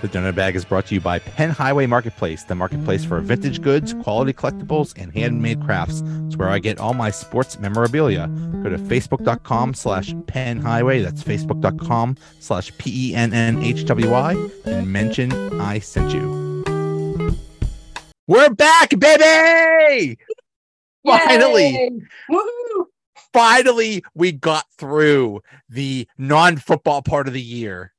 The donut bag is brought to you by Penn Highway Marketplace, the marketplace for vintage goods, quality collectibles, and handmade crafts. It's where I get all my sports memorabilia. Go to facebook.com slash Penn Highway. That's facebook.com slash P E N N H W Y and mention I sent you. We're back, baby! Finally, finally, we got through the non football part of the year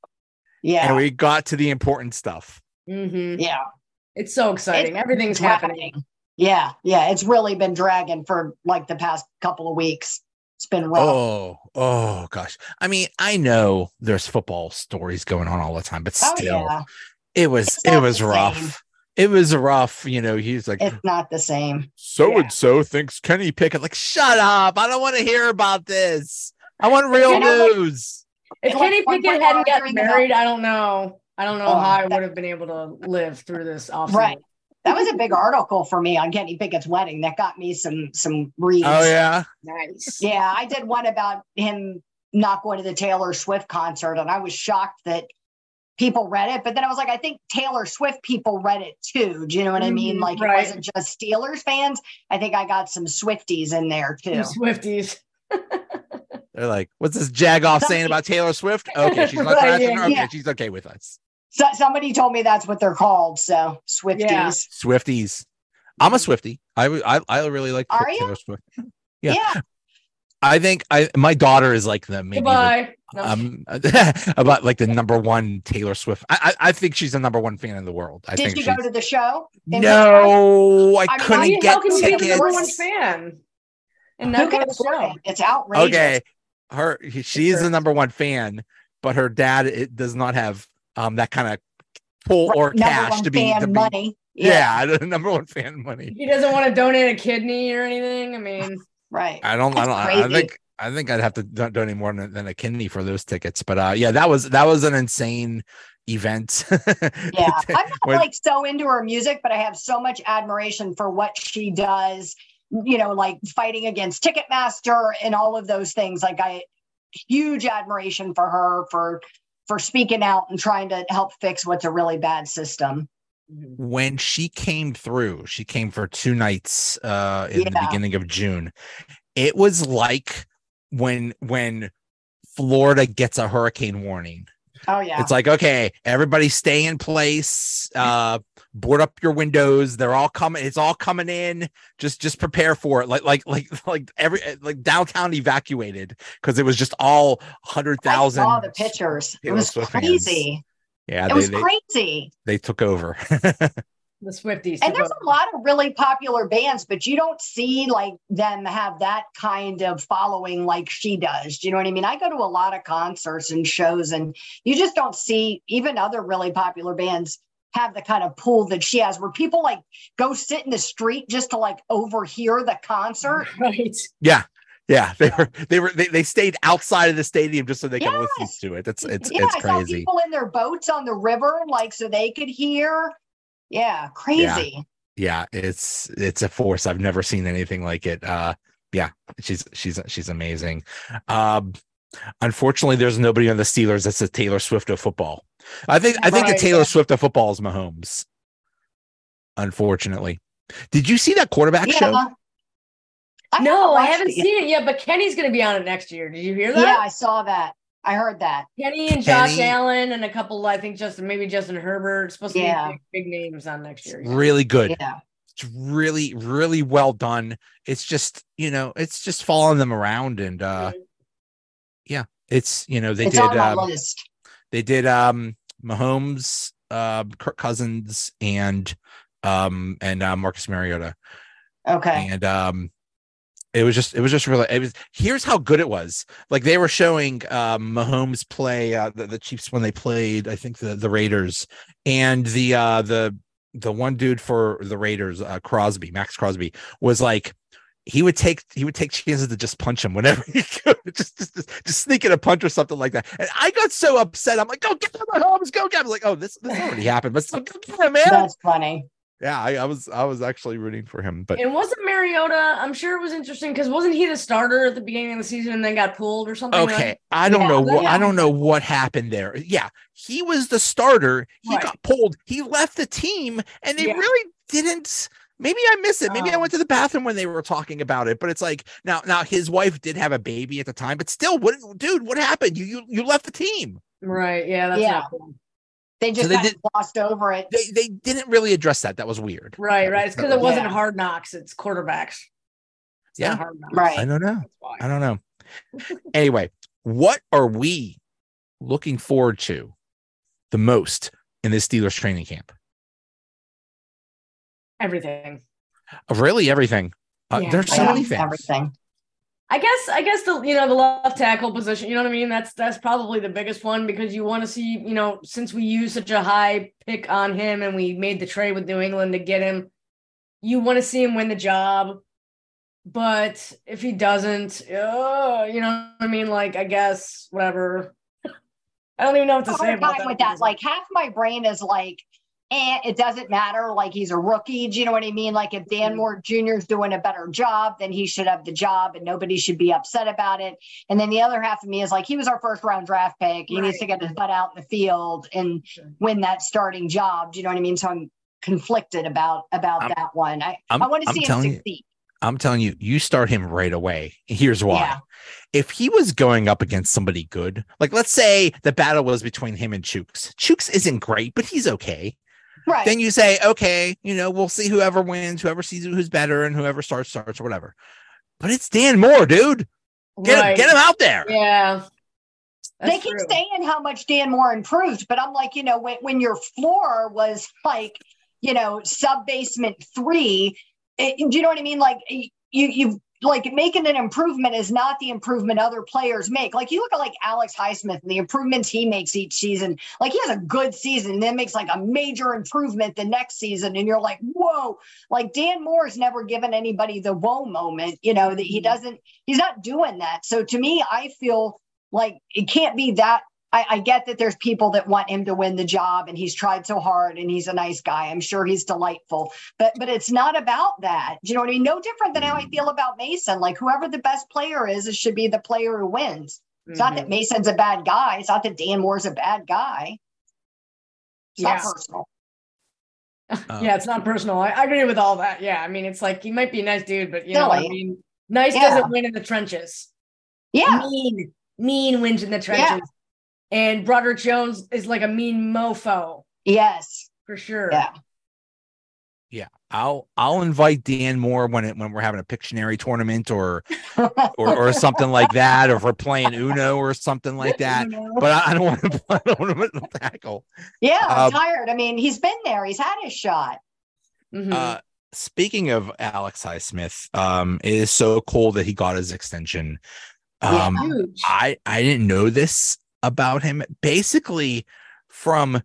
Yeah. and we got to the important stuff. Mhm. yeah. It's so exciting. It's Everything's dragging. happening. Yeah. Yeah. It's really been dragging for like the past couple of weeks. It's been rough. Oh, oh gosh. I mean, I know there's football stories going on all the time, but Oh, still, yeah. it was it was rough. same. It was rough. You know, he's like, It's not the same. so and so thinks Kenny Pickett. Like, shut up. I don't want to hear about this. I want real You know, like- news. If Kenny like, Pickett we're hadn't gotten married, I don't know. I don't know Oh, how I would have been able to live through this off Right. That was a big article for me on Kenny Pickett's wedding. That got me some some reads. Oh, yeah. Nice. Yeah, I did one about him not going to the Taylor Swift concert, and I was shocked that people read it. But then I was like, I think Taylor Swift people read it too. Do you know what I mean? Mhm, Like right. it wasn't just Steelers fans. I think I got some Swifties in there too. Some Swifties. They're like, what's this Jagoff saying about Taylor Swift? Okay, she's not Right, crashing. yeah, Okay, yeah. she's okay with us. So somebody told me that's what they're called. So Swifties. Yeah. Swifties. I'm a Swifty. I really like Are Taylor you? Swift. Yeah. yeah. I think I my daughter is like the maybe the Goodbye. No, um about like the number one Taylor Swift. I I, I think she's the number one fan in the world. I Did think you she's go to the show? no, I I couldn't how how can you be the number one fan and Who not go can to the show? It's outrageous. Okay, her she's the number one fan, but her dad it does not have um that kind of pull or Number cash to be, fan to be money. yeah, the number one fan money. He doesn't want to donate a kidney or anything. I mean, Right. I don't. I don't. I- I think. I think I'd have to don- donate more than, than a kidney for those tickets. But uh, yeah, that was that was an insane event. Yeah. I'm not like so into her music, but I have so much admiration for what she does, you know, like fighting against Ticketmaster and all of those things. Like I huge admiration for her for for speaking out and trying to help fix what's a really bad system. when she came through, she came for two nights uh, in the beginning of June. It was like when when Florida gets a hurricane warning. Oh yeah. It's like, okay, everybody stay in place, uh, board up your windows. They're all coming, it's all coming in. Just just prepare for it. Like like like like every like downtown evacuated because it was just all hundred thousand. All the pictures. It was Swift fans. crazy. Yeah, It they, was they, crazy. they took over. the Swifties. And there's over. a lot of really popular bands, but you don't see like them have that kind of following like she does. Do you know what I mean? I go to a lot of concerts and shows, and you just don't see even other really popular bands have the kind of pull that she has, where people like go sit in the street just to like overhear the concert. right. Yeah. Yeah, they were they were they, they stayed outside of the stadium just so they can listen to it. It's it's yeah, it's I saw crazy. people in their boats on the river, like so they could hear. Yeah, crazy. Yeah, it's it's a force. I've never seen anything like it. Uh yeah, she's she's she's amazing. Um unfortunately there's nobody on the Steelers that's a Taylor Swift of football. I think I think a Right. Taylor Swift of football is Mahomes. Unfortunately. Did you see that quarterback show? I No, I haven't it seen it yet, but Kenny's going to be on it next year. Did you hear that? Yeah, I saw that. I heard that. Kenny and Josh Kenny- Allen and a couple, I think, Justin, maybe Justin Herbert. Supposed to Yeah. be big, big names on next year. Really good. Yeah. It's really, really well done. It's just, you know, it's just following them around and uh yeah. it's you know, they it's did on my um, list. they did um Mahomes, uh Kirk Cousins and um and uh, Marcus Mariota. Okay. And um it was just it was just really it was here's how good it was. Like they were showing um Mahomes play uh the, the Chiefs when they played, I think the the Raiders and the uh the the one dude for the Raiders, uh Crosby, Maxx Crosby, was like he would take he would take chances to just punch him whenever he could, just just just, just sneak in a punch or something like that. And I got so upset. I'm like, go get him, Mahomes, go get him. Like, oh, this this already happened, but still go get him, man. That's funny. Yeah, I, I was I was actually rooting for him, but And wasn't Mariota? I'm sure it was interesting because wasn't he the starter at the beginning of the season and then got pulled or something? like- okay, I don't Yeah, know what yeah. I don't know what happened there. Yeah, he was the starter. He Right. got pulled. He left the team, and they Yeah. really didn't. Maybe I miss it. Maybe I Um, went to the bathroom when they were talking about it. But it's like now, now his wife did have a baby at the time, but still, what, dude? What happened? You you you left the team. Right. Yeah. That's Yeah. not cool. They just they kind did- of glossed over it. They they didn't really address that. That was weird. Right. Right. It's because it wasn't Yeah. hard knocks. It's quarterbacks. It's Yeah. hard knocks. Right. I don't know. That's why. I don't know. anyway, what are we looking forward to the most in this Steelers training camp? Everything. Really, everything. Uh, Yeah. there's so Yeah, many things. Everything. I guess I guess the you know the left tackle position, you know what I mean? That's that's probably the biggest one because you want to see, you know, since we used such a high pick on him and we made the trade with New England to get him, you want to see him win the job. But if he doesn't, uh, you know what I mean? Like I guess whatever. I don't even know what to say about that. with that. Like half my brain is like, and it doesn't matter. Like he's a rookie. Do you know what I mean? Like if Dan Mhm. Moore Jr. is doing a better job, then he should have the job, and nobody should be upset about it. And then the other half of me is like, he was our first round draft pick. He needs to get his butt out in the field and Sure. win that starting job. Do you know what I mean? So I'm conflicted about about I'm- that one. I I'm- I want to I'm see him telling you, succeed. I'm telling you, you start him right away. Here's why. Yeah. If he was going up against somebody good, like let's say the battle was between him and Chuks. Chuks isn't great, but he's okay. Right. Then you say, okay, you know, we'll see whoever wins, whoever sees who's better, and whoever starts starts or whatever. But it's Dan Moore, dude. Get him, get him out there. Yeah. they keep true. saying how much Dan Moore improved, but I'm like, you know, when, when your floor was like, you know, sub basement three, it, do you know what I mean? Like you, you've like making an improvement is not the improvement other players make. Like you look at like Alex Highsmith and the improvements he makes each season. Like he has a good season and then makes like a major improvement the next season. And you're like, whoa, like Dan Moore's never given anybody the whoa moment, you know, that he mm-hmm. doesn't, he's not doing that. So to me, I feel like it can't be that I, I get that there's people that want him to win the job and he's tried so hard and he's a nice guy. I'm sure he's delightful. But but it's not about that. Do you know what I mean? No different than how I feel about Mason. Like whoever the best player is, it should be the player who wins. It's not Mhm. that Mason's a bad guy. It's not that Dan Moore's a bad guy. It's Yeah. not personal. Uh, yeah, it's not personal. I, I agree with all that. Yeah, I mean, it's like he might be a nice dude, but you know, I mean, nice Yeah. doesn't win in the trenches. Yeah. Mean, mean wins in the trenches. And Broderick Jones is like a mean mofo Yes. for sure. Yeah. Yeah. I'll I'll invite Dan Moore when it when we're having a Pictionary tournament or or, or something like that, or if we're playing Uno or something like that. But I, I don't want to I don't want to tackle. yeah. I'm Um, tired. I mean, he's been there. He's had his shot. Mhm. Uh, speaking of Alex Highsmith, um, it is so cool that he got his extension. Um, Huge. I I didn't know this about him. Basically, from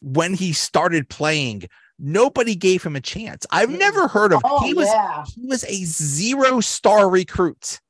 when he started playing, nobody gave him a chance. I've Mhm. never heard of. Oh, he was yeah. he was a zero star recruit.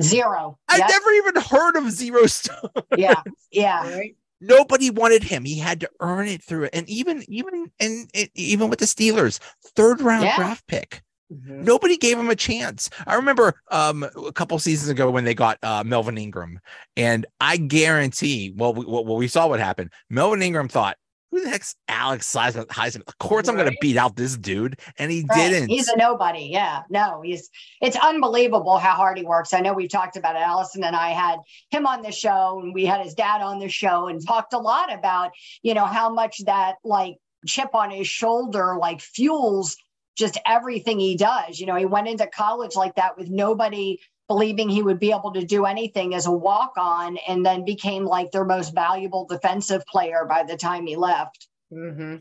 Zero. I Yep. never even heard of zero star. Yeah. Yeah. Right? Nobody wanted him. He had to earn it through it. And even even and, and even with the Steelers, third round Yeah. draft pick. Mhm. Nobody gave him a chance. I remember um, a couple seasons ago when they got uh, Melvin Ingram, and I guarantee, well, we, well, we saw what happened. Melvin Ingram thought, "Who the heck's Alex Heisman? Heisman? Of course, I'm going to beat out this dude," and he Right. didn't. He's a nobody. Yeah. No, he's it's unbelievable how hard he works. I know we've talked about it. Allison and I had him on the show and we had his dad on the show and talked a lot about, you know, how much that like chip on his shoulder like fuels just everything he does. You know, he went into college like that with nobody believing he would be able to do anything as a walk on and then became like their most valuable defensive player by the time he left. Mm-hmm.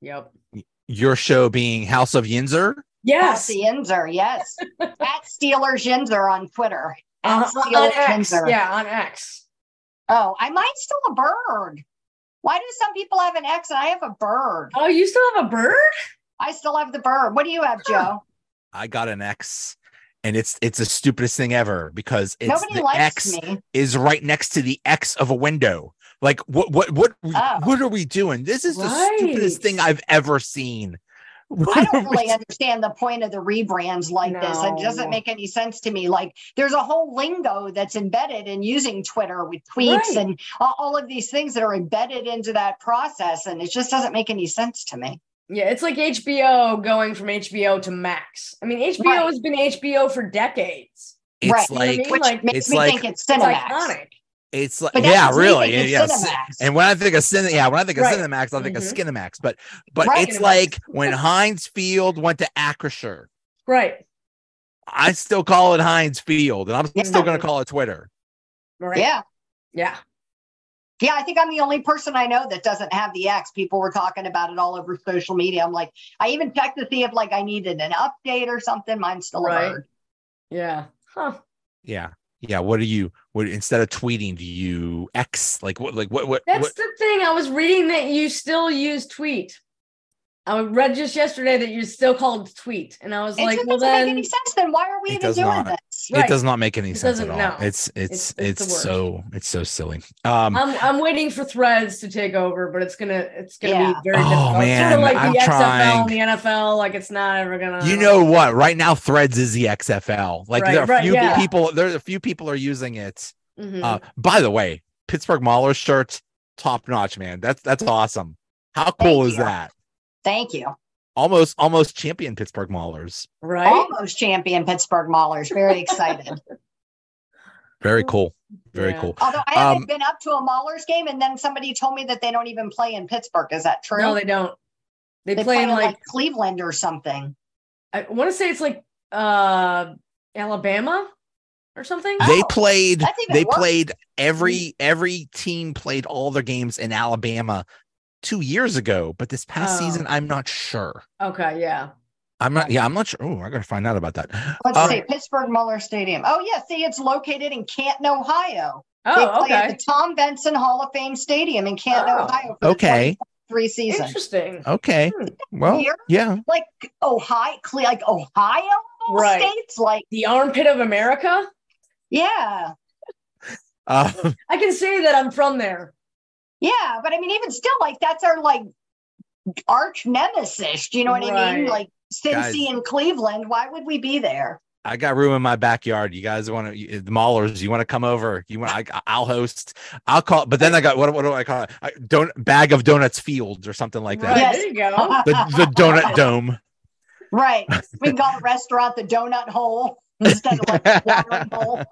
Yep. Your show being House of Yinzer. Yes. Patsy Yinzer, yes. At Steelers Yinzer on Twitter. At Uh, on X. Yinzer. Yeah, on X. Oh, I might still a bird. Why do some people have an X and I have a bird? Oh, you still have a bird? I still have the bird. What do you have, Joe? I got an X, and it's it's the stupidest thing ever because it's Nobody the likes X me. is right next to the X of a window. Like what what what Oh. what are we doing? This is the stupidest thing I've ever seen. What I don't really understand the point of the rebrands like this. It doesn't make any sense to me. Like there's a whole lingo that's embedded in using Twitter with tweets Right. and all, all of these things that are embedded into that process. And it just doesn't make any sense to me. Yeah, it's like HBO going from HBO to Max. I mean, HBO Right. has been HBO for decades. It's Right. You know I like mean? Which like, makes it's me like- think it's It's iconic. It's like yeah, really. think it's Cinemax. And when I think of Cin, yeah, when I think of Right. Cinemax, I think Mhm. of Skinemax. But but Right. it's like when Heinz Field went to Acrisure. Right. I still call it Heinz Field, and I'm Yeah. still going to call it Twitter. Right. Yeah. Yeah. Yeah, I think I'm the only person I know that doesn't have the X. People were talking about it all over social media. I'm like, I even checked to see if like I needed an update or something. Mine's still Right. a bird. Yeah. Huh. Yeah, yeah. What do you? What instead of tweeting, do you X? Like what? Like what? What? That's what the thing. I was reading that you still use tweet. I read just yesterday that you still called tweet. And I was It like, just well, doesn't make then. any sense. Then why are we even doing not. this? Right. It does not make any It sense at doesn't, all. no. It's it's It's- it's, it's so it's so silly. Um, I'm, I'm waiting for threads to take over, but it's gonna it's gonna Yeah. be very Oh, difficult. It's man, sort of like I'm the XFL and the NFL. Like it's not ever gonna. you know what? Right now, Threads is the XFL. Like Right, there are right, few yeah. people. There are a few people are using it. Mhm. Uh, by the way, Pittsburgh Mauler shirt, top notch, man. That's that's awesome. How cool Thank is you. that? Thank you. Almost almost champion Pittsburgh Maulers. right? Almost champion Pittsburgh Maulers. Very excited. Very cool. Very Yeah. cool. Although I haven't Um, been up to a Maulers game, and then somebody told me that they don't even play in Pittsburgh. Is that true? No, they don't. They, They play in like, like Cleveland or something. I want to say it's like uh Alabama or something. They Oh, played they worse. played every every team played all their games in Alabama two years ago, but this past Oh. season I'm not sure. Okay, yeah. I'm not yeah, I'm not sure. Oh, I gotta find out about that. Let's Um, see, Pittsburgh Mauler Stadium. Oh yeah, see, it's located in Canton, Ohio. they Oh, play at okay. the Tom Benson Hall of Fame Stadium in Canton, Oh. Ohio. For Okay. Three seasons. Interesting. Okay. Hmm. Well, Here? yeah. Like Ohio, cle- like Ohio of all Right. states. Like The armpit of America. yeah, Uh, I can say that I'm from there. Yeah. But I mean, even still, like that's our like arch nemesis. Do you know what I mean? Right. Like Cincy and Cleveland. Why would we be there? I got room in my backyard. You guys want to the Maulers? You want to come over? You want? I, I'll host. I'll call. But then I got what? What do I call it? I, don't bag of donuts fields or something like that. Right, Yes. there you go. The the donut dome. Right. We can call the restaurant the Donut Hole instead of like the watering hole.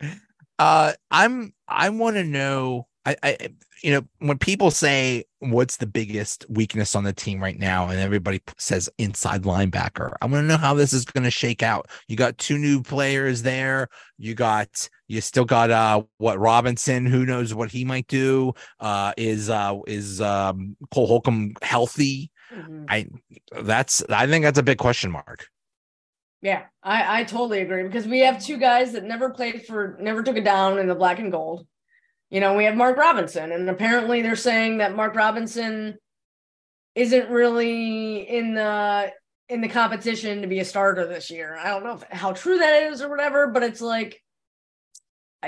Uh, I'm. I want to know. I, I, you know, when people say what's the biggest weakness on the team right now, and everybody says inside linebacker, I want to know how this is going to shake out. You got two new players there. You got, you still got, uh, what Robinson? Who knows what he might do? Uh, is uh, is um Cole Holcomb healthy? Mhm. I, that's, I think that's a big question mark. Yeah, I, I totally agree because we have two guys that never played for, never took a down in the black and gold. You know, we have Mark Robinson, and apparently they're saying that Mark Robinson isn't really in the in the competition to be a starter this year. I don't know if, how true that is or whatever, but it's like,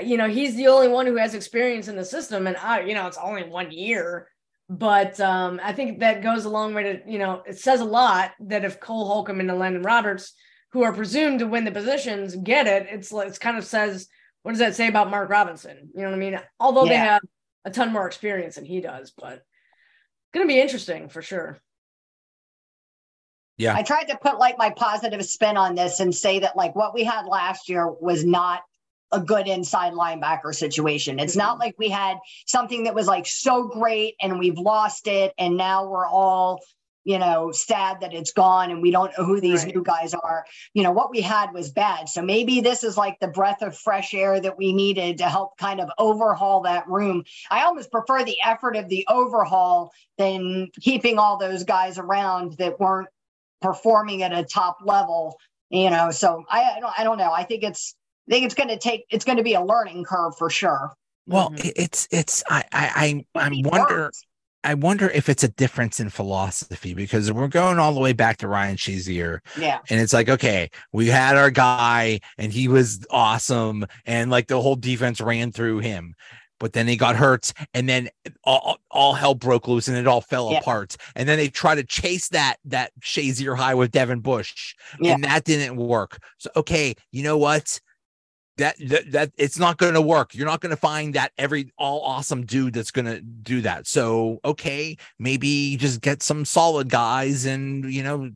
you know, he's the only one who has experience in the system, and I, you know, it's only one year. But um, I think that goes a long way to, you know, it says a lot that if Cole Holcomb and Elandon Roberts who are presumed to win the positions get it, it's it's kind of says, what does that say about Mark Robinson? You know what I mean? Although they have a ton more experience than he does, but it's gonna be interesting for sure. Yeah. I tried to put like my positive spin on this and say that like what we had last year was not a good inside linebacker situation. It's not like we had something that was like so great and we've lost it and now we're all, you know, sad that it's gone and we don't know who these Right. new guys are. You know, what we had was bad. So maybe this is like the breath of fresh air that we needed to help kind of overhaul that room. I almost prefer the effort of the overhaul than keeping all those guys around that weren't performing at a top level you know so i I don't, I don't know i think it's i think it's going to take it's going to be a learning curve for sure Well, Mhm. it's, it's, I, I, I, I Maybe wonder. worse. I wonder if it's a difference in philosophy because we're going all the way back to Ryan Shazier, yeah and it's like, okay, we had our guy, and he was awesome, and like the whole defense ran through him. but then he got hurt, and then all, all hell broke loose, and it all fell Yeah. apart. And then they tried to chase that that Shazier high with Devin Bush, Yeah. and that didn't work. So okay, you know what? That, that that it's not going to work. You're not going to find that every all awesome dude that's going to do that. So okay, maybe just get some solid guys, and you know,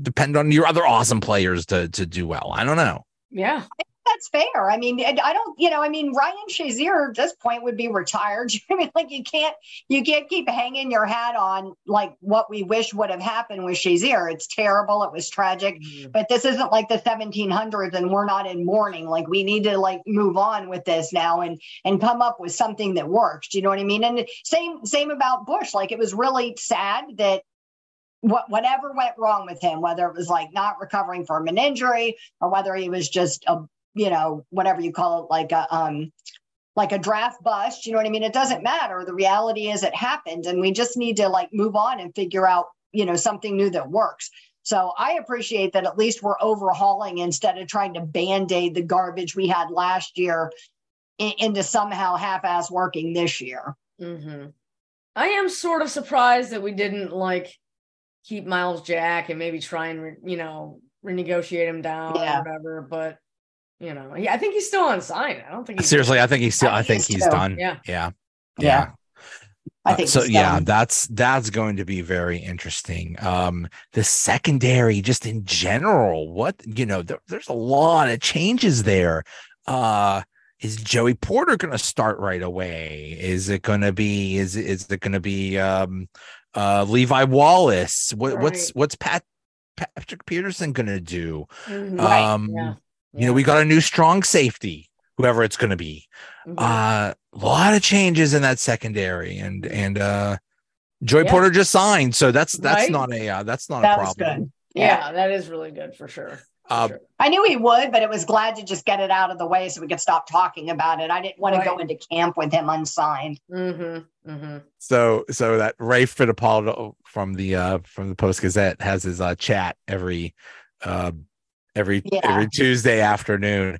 depend on your other awesome players to to do well. I don't know. Yeah. That's fair. I mean, I don't, you know, I mean, Ryan Shazier at this point would be retired. I mean, like you can't, you can't keep hanging your hat on like what we wish would have happened with Shazier. It's terrible. It was tragic. Mm-hmm. But this isn't like the 1700s, and we're not in mourning. Like we need to like move on with this now and and come up with something that works. Do you know what I mean? And same same about Bush. Like it was really sad that what whatever went wrong with him, whether it was like not recovering from an injury or whether he was just a you know whatever you call it like a um like a draft bust you know what i mean it doesn't matter the reality is it happened and we just need to like move on and figure out you know something new that works so i appreciate that at least we're overhauling instead of trying to band-aid the garbage we had last year in, into somehow half-ass working this year hmm I am sort of surprised that we didn't like keep Myles Jack and maybe try and re- you know renegotiate him down Yeah. or whatever. But you know, yeah, I think he's still unsigned. I don't think he's Seriously, I think he's still. I I think think he's he's done. Yeah. yeah, Yeah. i Uh, think so. Yeah, that's that's going to be very interesting. Um, the secondary, just in general, what you know, there, there's a lot of changes there. Uh, is Joey Porter going to start right away? Is it going to be? Is it- is it going to be? Um, uh, Levi Wallace. What, What's Right. what's Pat Patrick Peterson going to do? Mhm. Right, Um, yeah. You know, we got a new strong safety, whoever it's going to be. Mhm. Uh, a lot of changes in that secondary, and and uh, Joey Yeah. Porter just signed, so that's that's Right. not a uh, that's not that a problem. good yeah. that is really good for sure. Uh, sure. I knew he would, but it was glad to just get it out of the way so we could stop talking about it. I didn't want to go into camp with him unsigned. Mm-hmm. Mm-hmm. So so that Ray Fittipaldo from the uh from the Post Gazette has his uh chat every uh every Yeah. every Tuesday afternoon.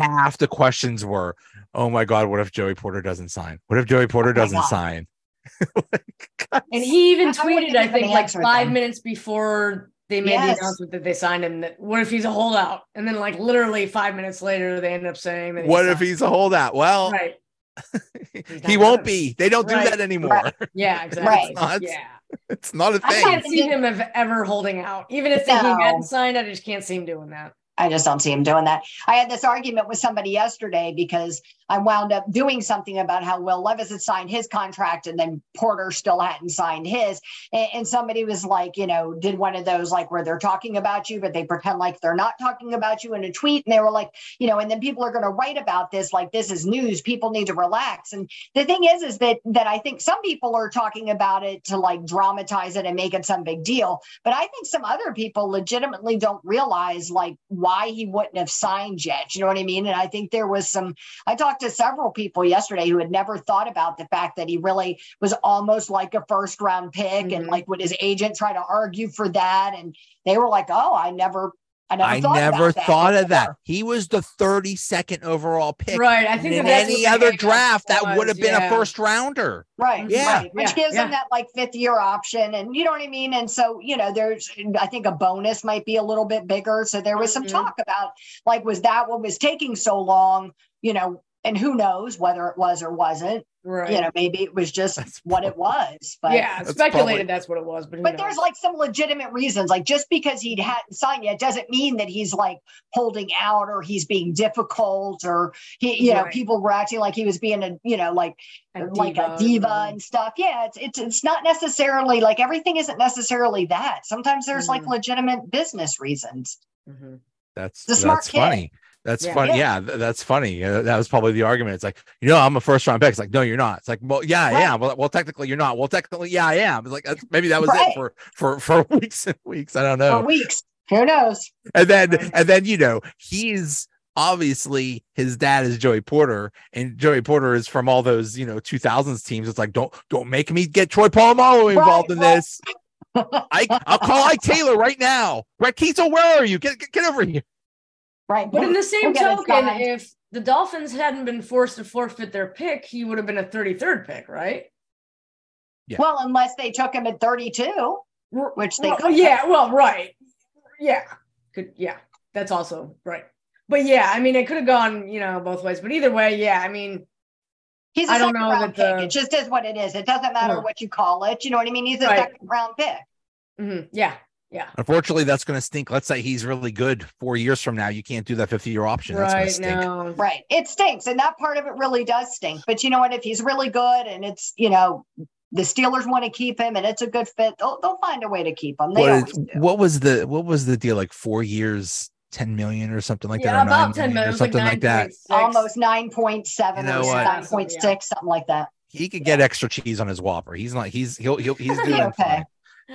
Half the questions were, "Oh my God, what if Joey Porter doesn't sign? What if Joey Porter Oh doesn't God. sign?" And he even I- I tweeted, I think, like five them. minutes before they made Yes. the announcement that they signed him. That what if he's a holdout? And then, like literally five minutes later, they end up saying that. what if he's a holdout? Well, right? he won't be. They don't do that anymore. Right. Yeah, exactly. Right. Yeah, It's not a thing. I can't see him of ever holding out, even if he No. hadn't signed. I just can't see him doing that. I just don't see him doing that. I had this argument with somebody yesterday because I wound up doing something about how Will Levis had signed his contract and then Porter still hadn't signed his. And, and somebody was like, you know, did one of those like where they're talking about you, but they pretend like they're not talking about you in a tweet. And they were like, you know, and then people are going to write about this like this is news. People need to relax. And the thing is, is that that I think some people are talking about it to like dramatize it and make it some big deal. But I think some other people legitimately don't realize like why he wouldn't have signed yet. You know what I mean? And I think there was some, I talked to several people yesterday who had never thought about the fact that he really was almost like a first round pick. And Mhm. like, would his agent try to argue for that? And they were like, oh, I never, I never I thought never about that thought of that. He was the 32nd overall pick. Right. I think in that that's what any other hang-up draft, that was, would have been a first rounder. Right. Yeah. Right. Which Yeah, gives yeah. them that like fifth year option. And you know what I mean? And so, you know, there's, I think a bonus might be a little bit bigger. So there was some Mhm. talk about like, was that what was taking so long? You know, and who knows whether it was or wasn't. Right. You know, maybe it was just That's what it was. But yeah, That's speculated probably- that's what it was, but but there's like some legitimate reasons. Like just because he hadn't signed yet doesn't mean that he's like holding out or he's being difficult or he, you know, people were acting like he was being a, you know, like like a diva and stuff. Yeah, it's it's it's not necessarily like everything isn't necessarily that. Sometimes there's like Mhm. legitimate business reasons. Mhm. That's The smart that's kid. funny. That's Yeah. funny. Yeah. Yeah, th- that's funny. Uh, that was probably the argument. It's like, you know, I'm a first round pick. It's like, no, you're not. It's like, well, yeah, I Right. am. Well, well, technically, you're not. Well, technically, yeah, I am. It's like that's, maybe that was Right. it for for for weeks and weeks. I don't know. For weeks. Who knows? And then Right. and then you know, he's obviously his dad is Joey Porter, and Joey Porter is from all those you know 2000s teams. It's like, don't don't make me get Troy Polamalu involved Right, in right. this. I I'll call Ike Taylor right now. Brett Keisel, where are you? Get get, get over here. Right. But in the same We'll get it token, if the Dolphins hadn't been forced to forfeit their pick, he would have been a 33rd pick, right? Yeah. Well, unless they took him at 32, which they Well, could. yeah, well, right. Yeah. Could yeah, that's also right. But yeah, I mean it could have gone, you know, both ways. But either way, yeah, I mean, He's a I don't second know round that pick. the- It just is what it is. It doesn't matter Yeah. what you call it. You know what I mean? He's a Right. second round pick. mhm, yeah, yeah. Unfortunately, that's going to stink. Let's say he's really good four years from now. You can't do that 50 year option. That's going to Right stink. now. Right. It stinks. And that part of it really does stink. But you know what? If he's really good and it's, you know, the Steelers want to keep him and it's a good fit, they'll, they'll find a way to keep him. They What, always is- what was the what was the deal? Like four years, 10 million or something like yeah, that, or about 10 million or it was like something like that. 9.6. Almost 9.7 You know or what? 9.6, something like that. He could get extra cheese on his Whopper. He's not. He's he'll he'll he's He'll be doing okay. fine.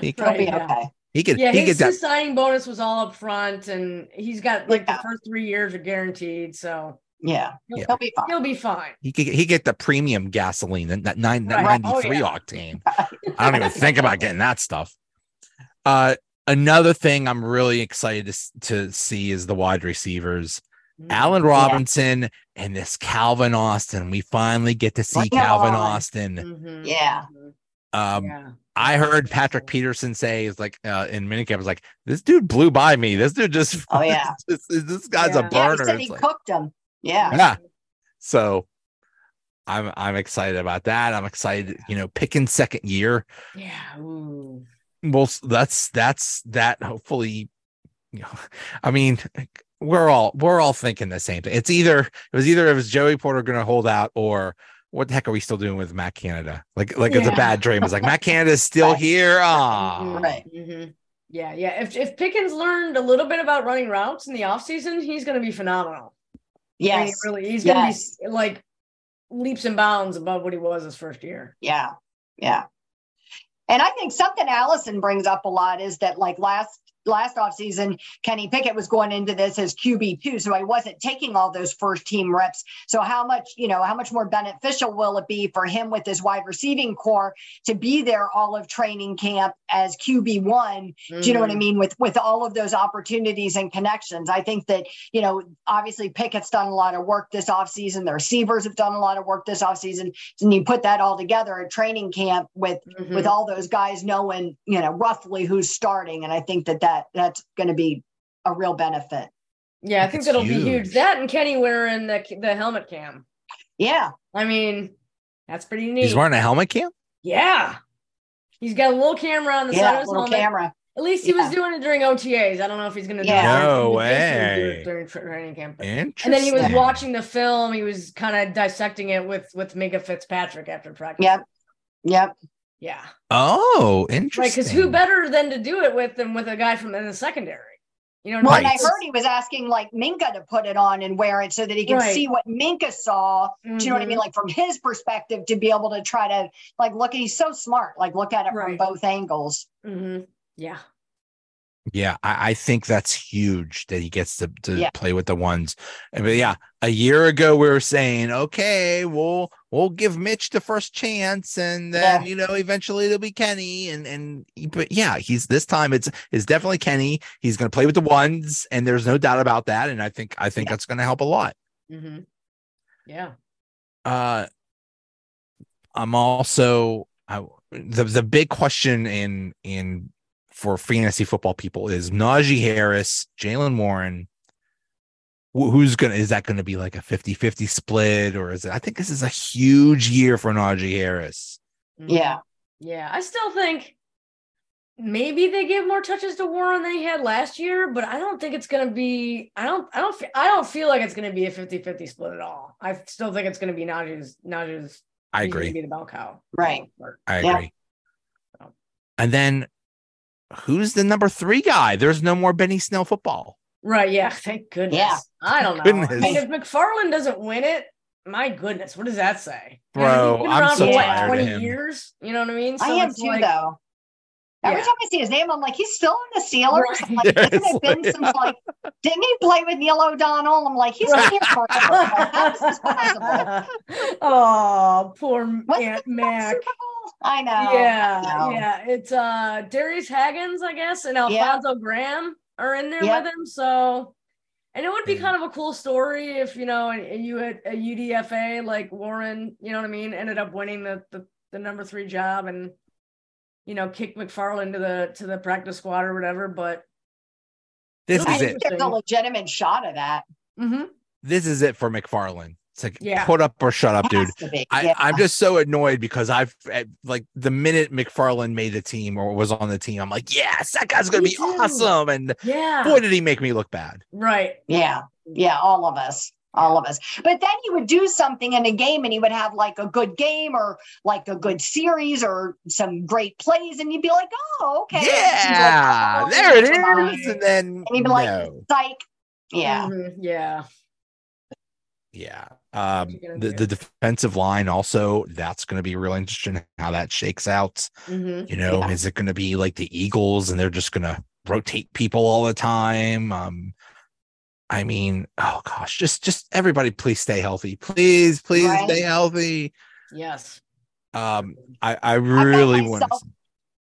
He could He'll be yeah. okay. He could Yeah, he his, could his signing bonus was all up front, and he's got like Yeah. the first three years are guaranteed, so Yeah. Yeah. He'll be fine. he'll be fine. he could he get the premium gasoline and that nine that Right. 93 Oh, yeah. octane. I don't even think about getting that stuff. Uh another thing I'm really excited to, to see is the wide receivers. Mm-hmm. Allen Robinson and this Calvin Austin. We finally get to see Calvin on. Austin. Mhm, Yeah. Um yeah. I heard Patrick Peterson say is like uh, in minicamp was like this dude blew by me. This dude just Oh, yeah. this, this guy's Yeah. a Yeah. He burner. said he like- cooked him. Yeah. yeah. So I'm I'm excited about that. I'm excited, you know, picking second year. Yeah. Ooh. Well, that's that's that. Hopefully, you know, I mean, we're all we're all thinking the same thing. It's either it was either it was Joey Porter going to hold out or what the heck are we still doing with Matt Canada? Like like it's a bad dream. It's like Matt Canada is still Right. here. Ah, Right. mhm. Yeah, yeah. If if Pickens learned a little bit about running routes in the offseason, he's going to be phenomenal. I mean, Yes. really, he's going to Yes. be like leaps and bounds above what he was his first year. Yeah. Yeah. And I think something Allison brings up a lot is that like last last offseason, Kenny Pickett was going into this as QB two. So I wasn't taking all those first team reps. So how much, you know, how much more beneficial will it be for him with his wide receiving core to be there all of training camp as QB one? Do you know what I Mhm. mean? With with all of those opportunities and connections. I think that, you know, obviously Pickett's done a lot of work this offseason. The receivers have done a lot of work this offseason. And you put that all together at training camp with Mhm. with all those guys knowing, you know, roughly who's starting. And I think that, that that's going to be a real benefit. yeah, I think It's that'll be huge. huge. That and Kenny wearing the the helmet cam. Yeah. I mean, that's pretty neat. he's wearing a helmet cam. yeah. He's got a little camera on the side of his helmet. camera. At least he was doing it during OTAs. I don't know if he's going to do Yeah. it No during- do way. it during training camp. Interesting. And then he was watching the film. He was kind of dissecting it with with Minkah Fitzpatrick after practice. Yep. Yep. Yeah. Oh, Right. interesting. Because who better than to do it with than with a guy from in the secondary? You know what Well, I and I heard he was asking like Minkah to put it on and wear it so that he could Right. see what Minkah saw. Do you know what I mean? Like from his perspective, to be able to try to like look at he's so smart, like look at it from both angles. Mhm. Yeah. Yeah, I, I think that's huge that he gets to, to Yeah. play with the ones. But yeah, a year ago we were saying, okay, we'll we'll give Mitch the first chance, and then Yeah. you know eventually it'll be Kenny, and and but yeah, he's this time it's it's definitely Kenny. He's going to play with the ones, and there's no doubt about that. And I think I think Yeah. that's going to help a lot. hmm Yeah. Uh, I'm also I, the the big question in in for fantasy football people is Najee Harris, Jaylen Warren. Who's gonna is that gonna be like a 50-50 split or is it I think this is a huge year for Najee Harris. Mhm. Yeah. Yeah. I still think maybe they give more touches to Warren than he had last year, but I don't think it's gonna be I don't I don't I don't feel like it's gonna be a 50-50 split at all. I still think it's gonna be Najee's Najee's I agree. Be the bell cow. Right. I Yeah. agree. And then who's the number three guy? There's no more Benny Snell football. Right. Yeah. Thank goodness. Yeah. I don't know. I mean, if McFarland doesn't win it, my goodness, what does that say? Bro, he's I'm so what, tired of 20 him. years? You know what I mean? I am it's too, like- though. Every Yeah. time I see his name, I'm like, he's still in the Steelers. Right. I'm like, Yeah, hasn't it been since like, didn't he play with Neil O'Donnell? I'm like, he's been here forever. Like, how is this possible? oh, poor What's Aunt Mac. I know. Yeah, I know. yeah. It's uh Darius Hagans, I guess, and Alfonzo Graham are in there Yep. with him. So And it would be kind of a cool story if you know, and, and you had a UDFA like Warren, you know what I mean, ended up winning the the, the number three job and you know kick McFarland to the to the practice squad or whatever. But This is it. there's a legitimate shot of that. mhm. This is it for McFarland. It's like Yeah. put up or shut up, dude. Has. I, yeah. I'm just so annoyed because I've eh, like the minute McFarland made the team or was on the team, I'm like, yes, that guy's gonna Me be too. awesome. And yeah, boy, did he make me look bad. right. Yeah, yeah, all of us, all of us. But then you would do something in a game and you would have like a good game or like a good series or some great plays, and you'd be like, oh, okay. Yeah, oh, there it come is. And then And you'd be like, no. psych. Yeah. Mhm, yeah. Yeah. Um, the, the defensive line also, that's going to be real interesting how that shakes out. mhm. You know, Yeah. is it going to be like the Eagles and they're just going to rotate people all the time? Um, I mean, oh gosh, just just everybody, please stay healthy. Please, please Right. stay healthy. Yes. Um, I I really want. myself-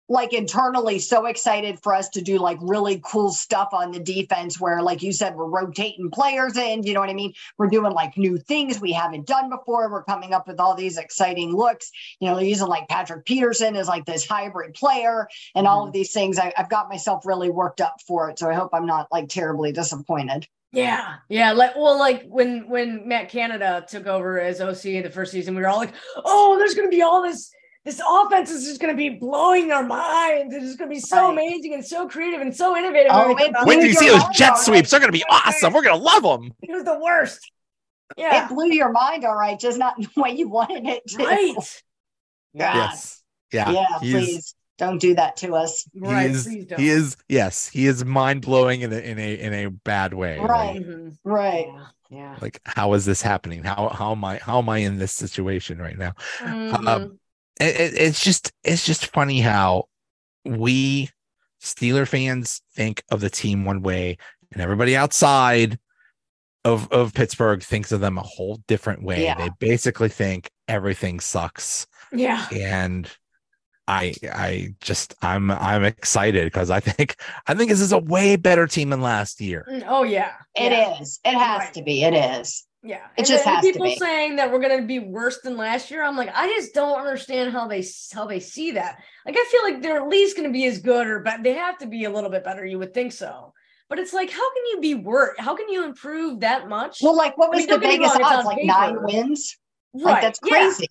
like internally so excited for us to do like really cool stuff on the defense where like you said we're rotating players in you know what i mean we're doing like new things we haven't done before we're coming up with all these exciting looks you know using like patrick peterson as like this hybrid player and all of these things I, i've got myself really worked up for it so i hope i'm not like terribly disappointed Yeah, yeah. Like, well, like when when Matt Canada took over as OC in the first season, we were all like, "Oh, there's going to be all this. This offense is just going to be blowing our minds. It's just going to be so Right. amazing and so creative and so innovative." Oh, And we it thought Wait till you see those jet out. sweeps. They're going to be awesome. We're going to love them. it was the worst. Yeah, it blew your mind all right just not the way you wanted it to right. Yeah. Yes. Yeah. yeah He's- please don't do that to us Right. he is, please don't. he is yes he is mind blowing in a in a in a bad way like- Right. Mhm. right Yeah. Yeah. like how is this happening how how am i how am i in this situation right now Mhm. it, it- it's just it's just funny how we steeler fans think of the team one way and everybody outside of of pittsburgh thinks of them a whole different way Yeah. they basically think everything sucks yeah. and I I just I'm I'm excited because I think I think this is a way better team than last year. Mm, Oh yeah. It is. yeah. It has Right. to be. It is. Yeah, It and just then has to people be. saying that we're gonna be worse than last year. I'm like, I just don't understand how they how they see that. Like, I feel like they're at least gonna be as good or but they have to be a little bit better. You would think so, but it's like, how can you be worse? How can you improve that much? Well, like what I was mean, the don't get me biggest wrong, odds? on Like nine wins? right? Like that's yeah, crazy.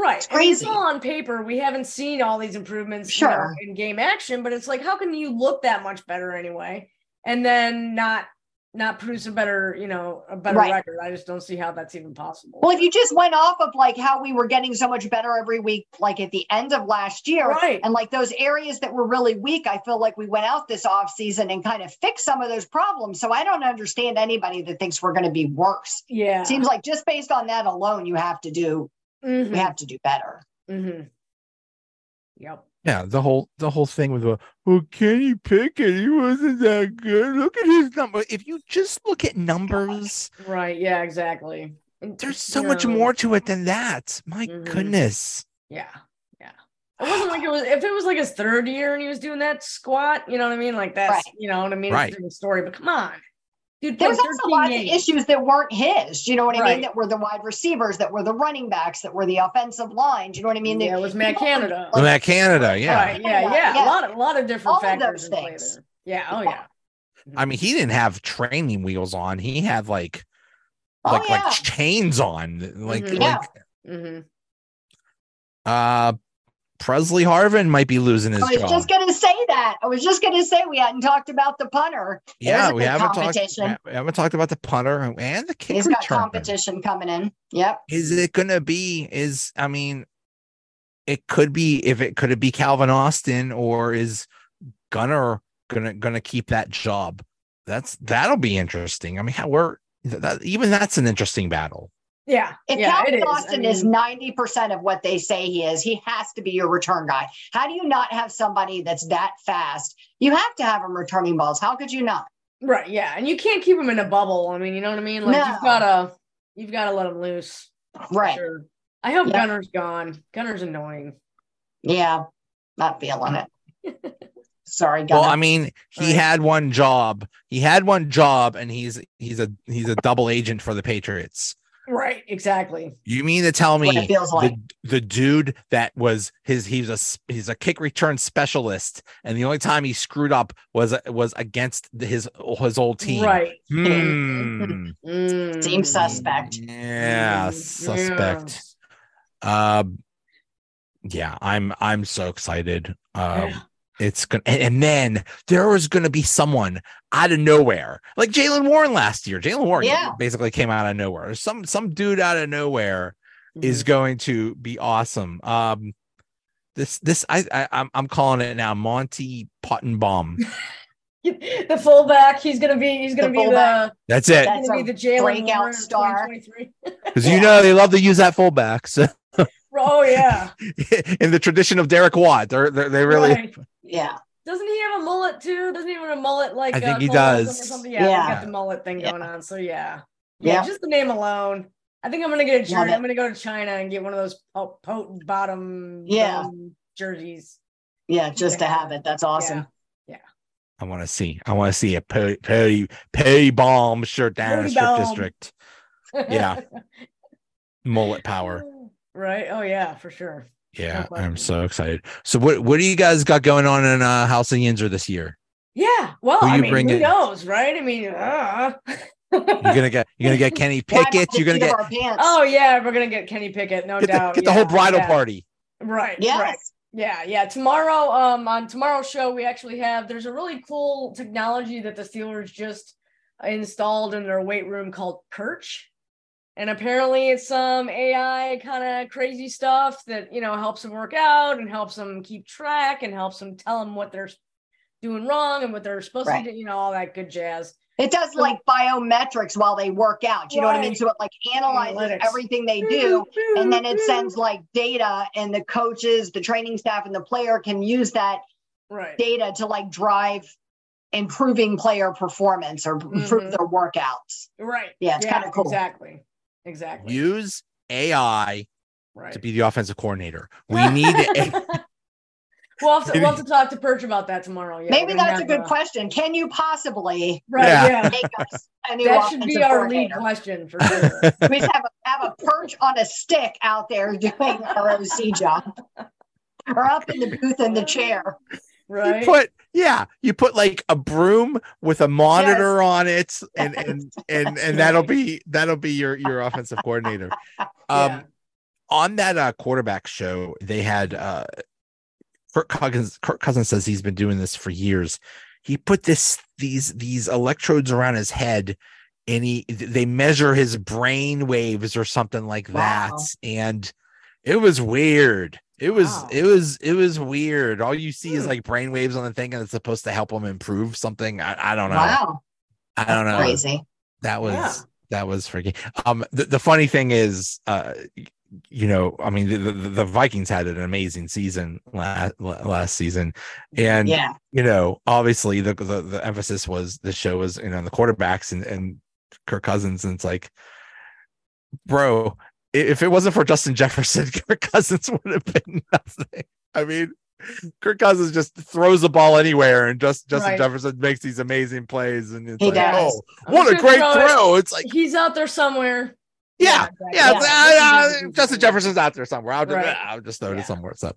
Right? It's I mean, it's crazy. all on paper. We haven't seen all these improvements, you know, in game action. But it's like, how can you look that much better anyway, and then not not produce a better, you know, a better Right. record? I just don't see how that's even possible. Well, if you just went off of like how we were getting so much better every week, like at the end of last year, Right. and like those areas that were really weak, I feel like we went out this off season and kind of fixed some of those problems. So I don't understand anybody that thinks we're going to be worse. yeah. Seems like just based on that alone, you have to do Mhm. we have to do better. Mm-hmm. Yep. Yeah, the whole the whole thing with the well, Kenny Pickett, he wasn't that good. Look at his number. If you just look at numbers, Right. Yeah. Exactly. There's so you much more to it than that. My Mhm. goodness. Yeah. Yeah. It wasn't like it was. If it was like his third year and he was doing that squat, you know what I mean? Like that's Right. you know what I mean. Right. It's a different story. But come on, dude. There's also 13 lots games. of issues that weren't his. Do you know what I Right. mean? That were the wide receivers, that were the running backs, that were the offensive line. Do you know what I mean? yeah, it was Matt people- Canada. Well, that Canada, yeah. Right. Yeah. Yeah. Yeah. A lot of a lot of different All of factors those things. Yeah. Oh yeah. I mean, he didn't have training wheels on. He had like Oh, like yeah. like chains on. Like Mhm. Yeah. like Mm-hmm. uh Pressley Harvin might be losing his I was job. just going to say that. I was just going to say we hadn't talked about the punter. Yeah, we haven't talked. We haven't talked about the punter and the kick He's got return. competition coming in. Yep. Is it gonna be? Is I mean, it could be if it could it be Calvin Austin or is Gunner gonna gonna keep that job? That's that'll be interesting. I mean, how we're that, even that's an interesting battle. Yeah. If yeah. Calvin it is. I Austin is mean, 90% of what they say he is, he has to be your return guy. How do you not have somebody that's that fast? You have to have him returning balls. How could you not? Right. Yeah. And you can't keep him in a bubble. I mean, you know what I mean? Like No. you've gotta you've gotta let him loose. Right. Sure. I hope Yeah. Gunner's gone. Gunner's annoying. Yeah. Not feeling it. Sorry, Well, I mean, he Right. had one job. He had one job, and he's he's a he's a double agent for the Patriots. Right, exactly. You mean to tell me feels like. the, the dude that was his he's a he's a kick return specialist, and the only time he screwed up was was against the- his his old team. Right. Mm. Seems suspect. Yeah, Mm, suspect. yes. Um, yeah, I'm I'm so excited. Yeah. It's gonna and, and then there was gonna be someone out of nowhere, like Jaylen Warren last year. Jaylen Warren Yeah. basically came out of nowhere. Some some dude out of nowhere is Mhm. going to be awesome. Um, this this I, I I'm I'm calling it now, Monte Pottebaum. the fullback. He's gonna be. He's gonna The be the. That's it. That's gonna be the Jaylen breakout Warren of star. 2023. Because you know they love to use that fullback. So Oh yeah. in the tradition of Derek Watt, they're, they're they really Right. Yeah. Doesn't he have a mullet too? Doesn't he have a mullet like? I think uh, he does. Yeah, Yeah. he's got the mullet thing Yeah. going on. So yeah. yeah, Yeah. Just the name alone. I think I'm gonna get a Love jersey. it. I'm gonna go to China and get one of those po- potent bottom Yeah. dome jerseys. Yeah. Just to have it. That's awesome. Yeah. I want to see. I want to see a Perry Perry Perry bomb shirt down in Perry strip district. Yeah. Mullet power. Right. Oh yeah, for sure. Yeah, No I'm so excited. So what what do you guys got going on in uh House of Yinzer this year? Yeah. Well, Who I mean, bringing? who knows, right? I mean, uh. You're gonna get you're gonna get Kenny Pickett. You're gonna get oh yeah, we're gonna get Kenny Pickett, no get the, doubt. get the whole bridal yeah. party. Right. yes. Right. Yeah, yeah. Tomorrow, um, on tomorrow's show, we actually have there's a really cool technology that the Steelers just installed in their weight room called Perch. And apparently it's some AI kind of crazy stuff that you know helps them work out and helps them keep track and helps them tell them what they're doing wrong and what they're supposed Right. to do, you know, all that good jazz. It does like biometrics while they work out. You know what I mean? So it like analyzes Analytics. everything they do. And then it sends like data, and the coaches, the training staff, and the player can use that right. data to like drive improving player performance or improve Mhm. their workouts. Right. Yeah, it's kinda cool. Exactly. Exactly. Use AI right. to be the offensive coordinator. We need a, We'll have, to, we'll have to talk to Perch about that tomorrow. Yeah, Maybe that's a have good uh, question. Can you possibly Right, Yeah. yeah. make us a That should be our lead question for sure. We just have a, have a perch on a stick out there doing our OC job. Or up in the booth in the chair. You put yeah, you put like a broom with a monitor on it, and and and and that'll be that'll be your your offensive coordinator. Um, Yeah. on that uh, quarterback show, they had uh, Kirk Cousins. Kirk Cousins says he's been doing this for years. He put this these these electrodes around his head, and he they measure his brain waves or something like that, and it was weird. It was Wow. it was it was weird. All you see is Hmm. like brain waves on the thing, and it's supposed to help him improve something. I, I don't know. Wow. I don't know Crazy. that was Yeah. that was freaky um the, the funny thing is uh you know i mean the, the, the vikings had an amazing season last, last season and Yeah. you know obviously the, the the emphasis was the show was you know on the quarterbacks and and kirk cousins and it's like bro if it wasn't for justin jefferson kirk cousins would have been nothing i mean Kirk Cousins just throws the ball anywhere, and just Justin Right. Jefferson makes these amazing plays, and it's He like, does. oh, I'm what a great throw it. throw! It's like, He's out there somewhere. yeah, yeah, Yeah. it's, uh, uh, Justin Jefferson's out there somewhere. I'll just, Right. I'll just throw Yeah. it somewhere. So,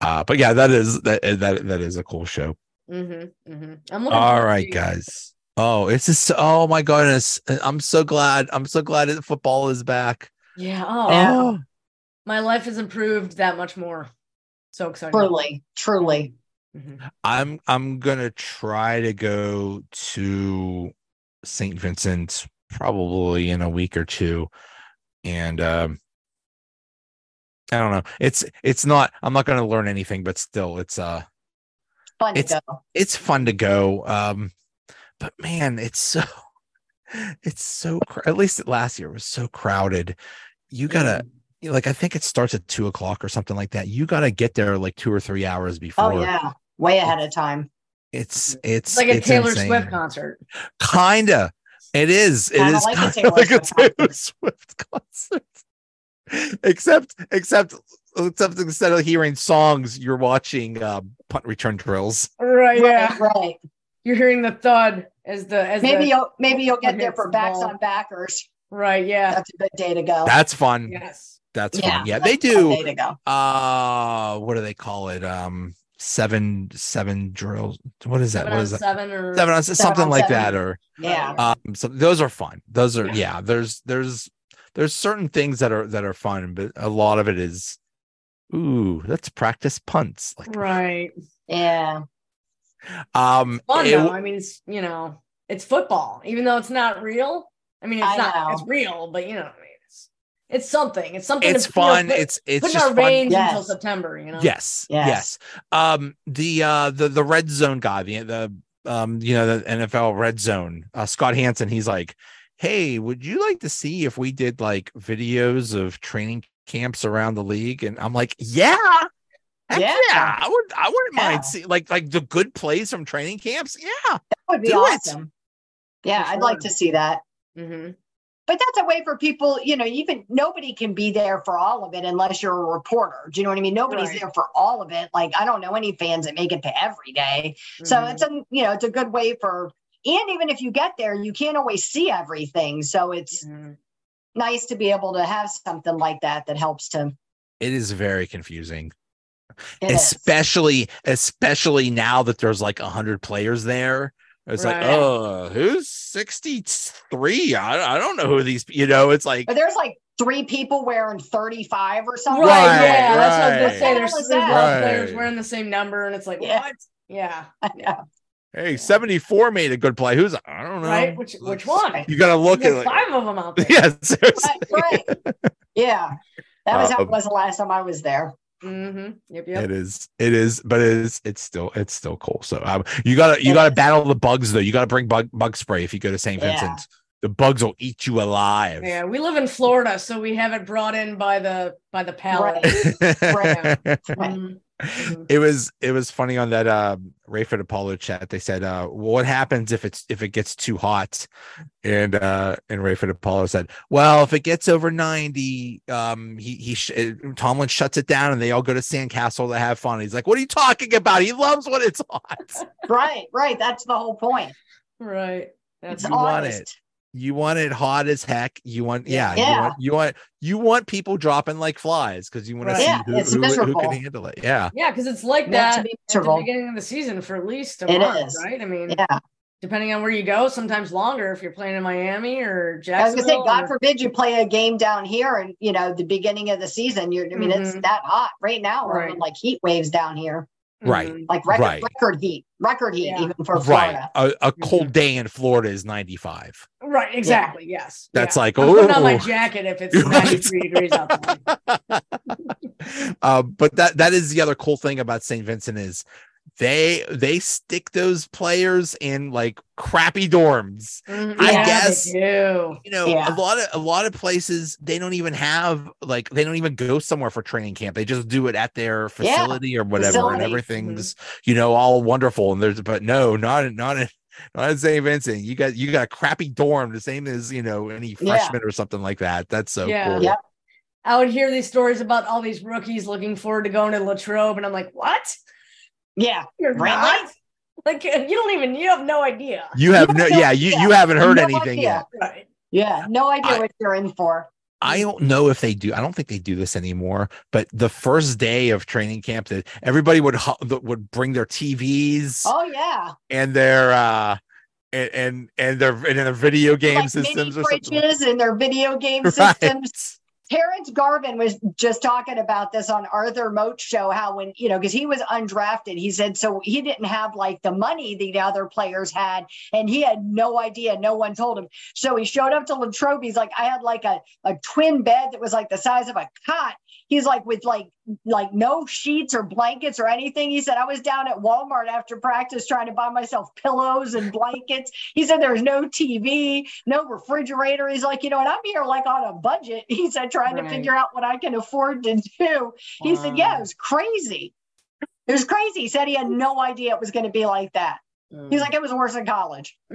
uh, but yeah, that is that that that is a cool show. Mm-hmm, mm-hmm. All right, to- guys. Oh, it's just oh my goodness! I'm so glad. I'm so glad football is back. Yeah. Oh, Yeah. Oh, my life has improved that much more. So excited. Truly. Truly. Mhm. I'm I'm gonna try to go to St. Vincent probably in a week or two, and um, I don't know. It's it's not. I'm not gonna learn anything, but still, it's uh. Fun It's- to go. it's fun to go um but man it's so it's so cr- at least last year was so crowded you gotta Mm. like i think it starts at two o'clock or something like that you gotta get there like two or three hours before Oh yeah. Way ahead of time. it's it's It's like a it's Taylor insane. Swift concert. kinda it is it Kinda like a Taylor like a Swift taylor concert. swift concert except except except instead of hearing songs, you're watching uh, punt return drills. Right. Yeah. Right, right. You're hearing the thud as the as Maybe the, you'll maybe you'll get there for backs ball. on backers. right. Yeah. That's a good day to go. That's fun. Yes. That's Yeah, fun. Yeah, they That's a do. day to go. Uh, what do they call it? Um, seven seven drills. What is that? Seven What on is that? seven or Seven on something on like seven. that, or Yeah. um, so those are fun. Those are Yeah. yeah. There's there's there's certain things that are that are fun, but a lot of it is, ooh, let's practice punts. Like Right. Yeah. Um, Fun it- though. I mean, it's you know, it's football, even though it's not real. I mean, it's I not. know. It's real, but you know, what I mean, it's it's something. It's something. it's to, you know, fun. put- it's it's put just our fun. veins until September. You know. Yes, yes. Yes. Um, the uh the the red zone guy, the the um, you know, the NFL red zone, uh Scott Hanson, he's like, Hey, would you like to see if we did like videos of training camps around the league? And I'm like, Yeah. Heck yeah. Yeah. I would I wouldn't Yeah. mind seeing like like the good plays from training camps. Yeah. That would be Do it. awesome. Yeah, For I'd like to see that. hmm But that's a way for people, you know, even nobody can be there for all of it unless you're a reporter. Do you know what I mean? Nobody's Right. there for all of it. Like I don't know any fans that make it to every day. So Mm-hmm. it's a you know, it's a good way for and even if you get there, you can't always see everything. So it's Mhm. nice to be able to have something like that that helps to It is very confusing. It is. especially especially now that there's like a hundred players there. It's like, oh, who's 63? I, I don't know who these, you know, it's like But there's like three people wearing 35 or something. Right, Right, yeah, that's what I was gonna say. There's, What the there's a that? players wearing the same number, and it's like, Yeah. what? Yeah, I know. Hey, 74 made a good play. Who's I don't know. right. Which which one? You gotta look at like, five of them out there. yeah, seriously. Right, right. Yeah. That was how Um, it was the last time I was there. Mm-hmm. Yep. Yep. It is, it is, but it is, it's still, it's still cool. So um, you gotta, you gotta battle the bugs though. You gotta bring bug, bug spray if you go to St. Yeah. Vincent. The bugs will eat you alive. Yeah, we live in Florida, so we have it brought in by the by the pallet. Right. Right. Mhm. Mhm. it was it was funny on that um Ray Fittipaldo chat. They said, uh, what happens if it's if it gets too hot? And uh and Ray Fittipaldo said, Well, if it gets over 90, um he he sh- uh, Tomlin shuts it down and they all go to Sandcastle to have fun. He's like, What are you talking about? He loves when it's hot. Right, right. That's the whole point. Right. That's It's You want honest. it. You want it hot as heck. You want yeah, Yeah. you want you want you want people dropping like flies because you want Right. to see Yeah, who, who, who can handle it. Yeah. yeah, because it's like Meant to that be at the beginning of the season for at least a It month, is. right? I mean, Yeah. depending on where you go, sometimes longer if you're playing in Miami or Jacksonville. I was gonna say, God or- forbid you play a game down here and you know the beginning of the season. You're I mean, it's Mhm. that hot right now. We're Right. having like heat waves down here, Right. Mhm. like record Right. record heat, record heat Yeah. even for Right. Florida. A, a Mhm. cold day in Florida is 95. Right. Exactly. Yes. That's yeah. like, I'm putting on my oh. jacket if it's You're right. 93 degrees outside. uh, but that that is the other cool thing about St. Vincent is they they stick those players in like crappy dorms. Mhm. I Yeah, they guess- do. You know, Yeah. a lot of a lot of places they don't even have like they don't even go somewhere for training camp. They just do it at their Yeah, facility or whatever, facility. and everything's you know all wonderful. And there's but no, not not in not in St. Vincent. You got you got a crappy dorm, the same as you know any Yeah. freshman or something like that. That's so Yeah. cool. Yeah. I would hear these stories about all these rookies looking forward to going to Latrobe, and I'm like, what? Yeah, You're Really? not? Like, you don't even, you have no idea. You have You no, have no yeah, you, idea. you haven't heard No anything idea. yet. Right. yeah. No idea I- what you're in for. I don't know if they do. I don't think they do this anymore. But the first day of training camp, that everybody would would bring their TVs Oh yeah, and their uh and and and their and their video game like systems mini or something. and their video game Right. systems. Terrence Garvin was just talking about this on Arthur Moats' show. How when you know because he was undrafted, he said so he didn't have like the money the other players had, and he had no idea. No one told him. So he showed up to Latrobe. He's like, I had like a a twin bed that was like the size of a cot. He's like with like like no sheets or blankets or anything. He said I was down at Walmart after practice trying to buy myself pillows and blankets. He said there's no TV, no refrigerator. He's like, you know, and I'm here like on a budget. He said trying to figure out what I can afford to do. He said, yeah, it was crazy. It was crazy. He said he had no idea it was going to be like that. Mm. He's like, it was worse than college.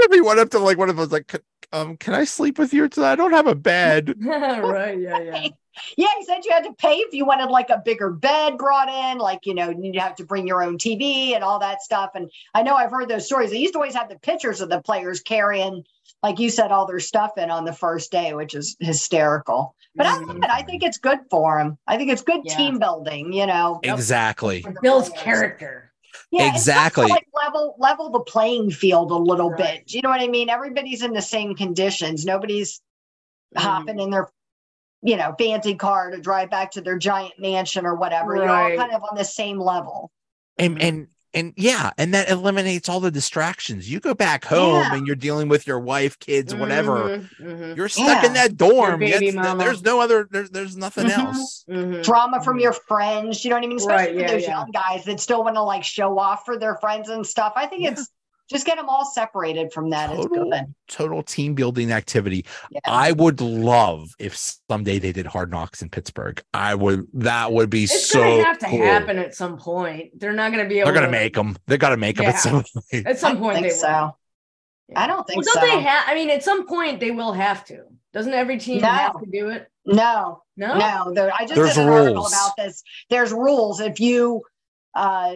like, he went up to like one of those like, um, can I sleep with you tonight? I don't have a bed. right. Yeah. Yeah. Yeah, he said you had to pay if you wanted like a bigger bed brought in, like, you know, you'd have to bring your own TV and all that stuff. And I know I've heard those stories. They used to always have the pictures of the players carrying, like you said, all their stuff in on the first day, which is hysterical. But I love it. I think it's good for them. I think it's good Yeah. team building, you know. Exactly. Builds character. Yeah, it's to, Exactly. like level level the playing field a little Right. bit. Do you know what I mean? Everybody's in the same conditions. Nobody's Mm-hmm. hopping in their you know fancy car to drive back to their giant mansion or whatever. You're all Right. kind of on the same level. And and and yeah, and that eliminates all the distractions. You go back home Yeah. and you're dealing with your wife, kids, whatever. Mhm, mhm, You're stuck in that dorm. Your baby That's- mama. There's no other. There's there's nothing Mhm. else. mhm. Drama from Mhm. your friends, you know what I mean? Especially Right, yeah, those yeah. young guys that still want to like show off for their friends and stuff. I think Yeah. it's just get them all separated from that. It's Total- good. Total team building activity. Yeah. I would love if someday they did Hard Knocks in Pittsburgh. I would. That would be It's so. gonna have to cool. happen at some point. They're not gonna be able. They're gonna to, make them. They got to make them at some point. At some I point, think they so. will. I don't think well, don't so. they have? I mean, at some point they will have to. Doesn't every team No. have to do it? No, No. No, there, I just There's did an article rules. about this. There's rules. If you, uh,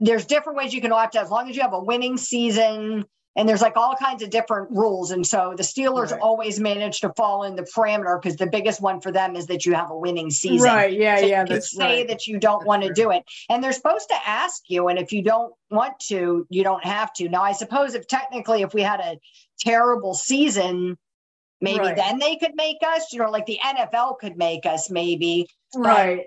there's different ways you can opt out as long as you have a winning season, and there's like all kinds of different rules. And so the Steelers Right. always manage to fall in the parameter because the biggest one for them is that you have a winning season. Right. Yeah. So yeah. you can That's say right. that you don't want to do it. And they're supposed to ask you. And if you don't want to, you don't have to. Now, I suppose if technically, if we had a terrible season, maybe Right. then they could make us, you know, like the NFL could make us maybe. right.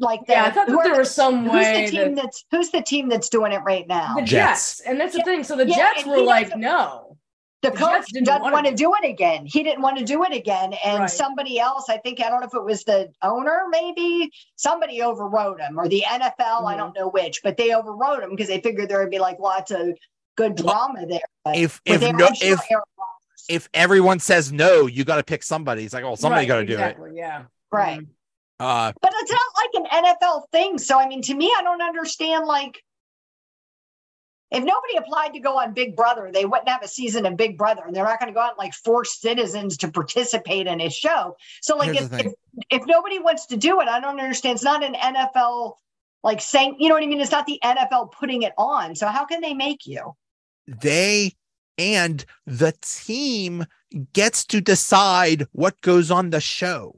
Like the, Yeah, I thought that there the- was some who's way the team that that's who's the team that's doing it right now? the Jets. Jets. and that's the thing. So the Yeah, Jets were like, no. the the coach didn't doesn't wanna do do it again. He didn't want to do it again. And Right. somebody else, I think, I don't know if it was the owner, maybe somebody overrode him or the NFL, I Mhm. don't know which, but they overrode him because they figured there would be like lots of good Well, drama there. But, If but if no unsure if if everyone says no, you got to pick somebody. It's like, oh, somebody Right, got to do it. Yeah. right. Uh, But it's not like an NFL thing. So I mean, to me, I don't understand like if nobody applied to go on Big Brother, they wouldn't have a season of Big Brother, and they're not going to go out and like force citizens to participate in a show. So like if, if if nobody wants to do it, I don't understand. It's not an NFL like saying, you know what I mean? It's not the NFL putting it on. So how can they make you? they and the team gets to decide what goes on the show.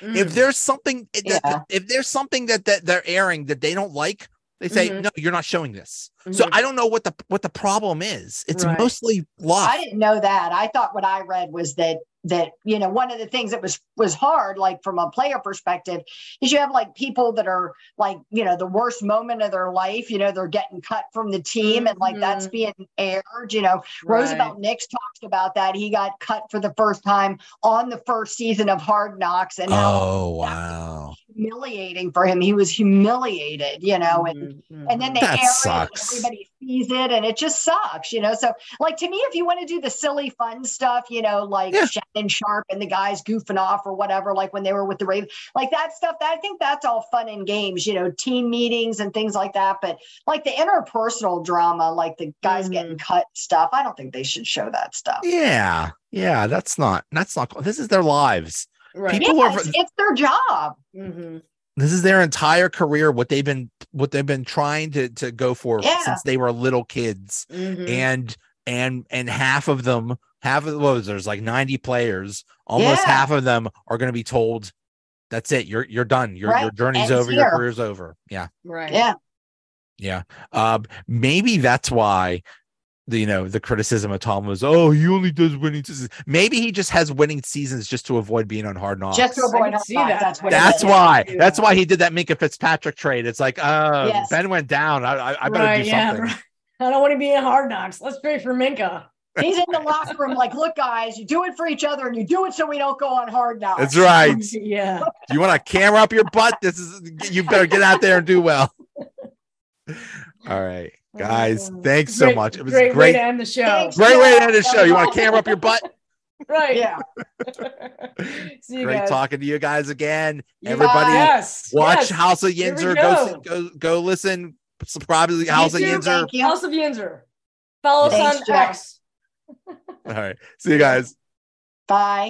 If Mm. there's something that, Yeah. if there's something that, that they're airing that they don't like, they say, Mhm. no, you're not showing this. So Mhm. I don't know what the what the problem is. It's Right. mostly fluff. I didn't know that. I thought what I read was that that you know one of the things that was was hard like from a player perspective is you have like people that are like you know the worst moment of their life you know they're getting cut from the team and like that's Mhm. being aired you know Roosevelt Nix talks about that he got cut for the first time on the first season of Hard Knocks and how oh wow. Humiliating for him he was humiliated you know and Mhm, mhm. and then they That air sucks. it and everybody sees it and it just sucks you know so like to me if you want to do the silly fun stuff you know like Yeah. shannon sharpe and the guys goofing off or whatever like when they were with the Ravens, like that stuff that i think that's all fun and games you know team meetings and things like that but like the interpersonal drama like the guys Mhm. getting cut stuff i don't think they should show that stuff Yeah. Yeah. That's not that's not this is their lives. Right. people yeah, are- it's, it's their job Mhm. This is their entire career, what they've been what they've been trying to to go for Yeah. since they were little kids. Mhm. and and and half of them half of those there's like 90 players almost Yeah. half of them are going to be told that's it you're you're done your your journey's Ends over your career's over yeah right. yeah yeah um maybe that's why the you know the criticism of Tom was oh he only does winning seasons maybe he just has winning seasons just to avoid being on hard knocks just to avoid can see that. that's what that's why Yeah. that's why he did that Minkah Fitzpatrick trade it's like oh Yes. Ben went down I I, I better right, do yeah, something right. I don't want to be in hard knocks. Let's trade for Minkah. He's in the locker room, like, look, guys, you do it for each other and you do it so we don't go on hard knocks. that's right yeah. you want a camera up your butt? This is you better get out there and do well. All right, guys. Um, Thanks so great- much. It was great, great. way to end the show. Thanks. Great way to end the show. You want to camera up your butt? right. Yeah. See you Great guys. talking to you guys again. You Everybody, Yes. watch yes. House of Here Yinzer. go. Go. go go listen. Subscribe to the House of YouTube, Yinzer. Thank you. House of Yinzer. Follow us on Jack. X. All right. See you guys. Bye.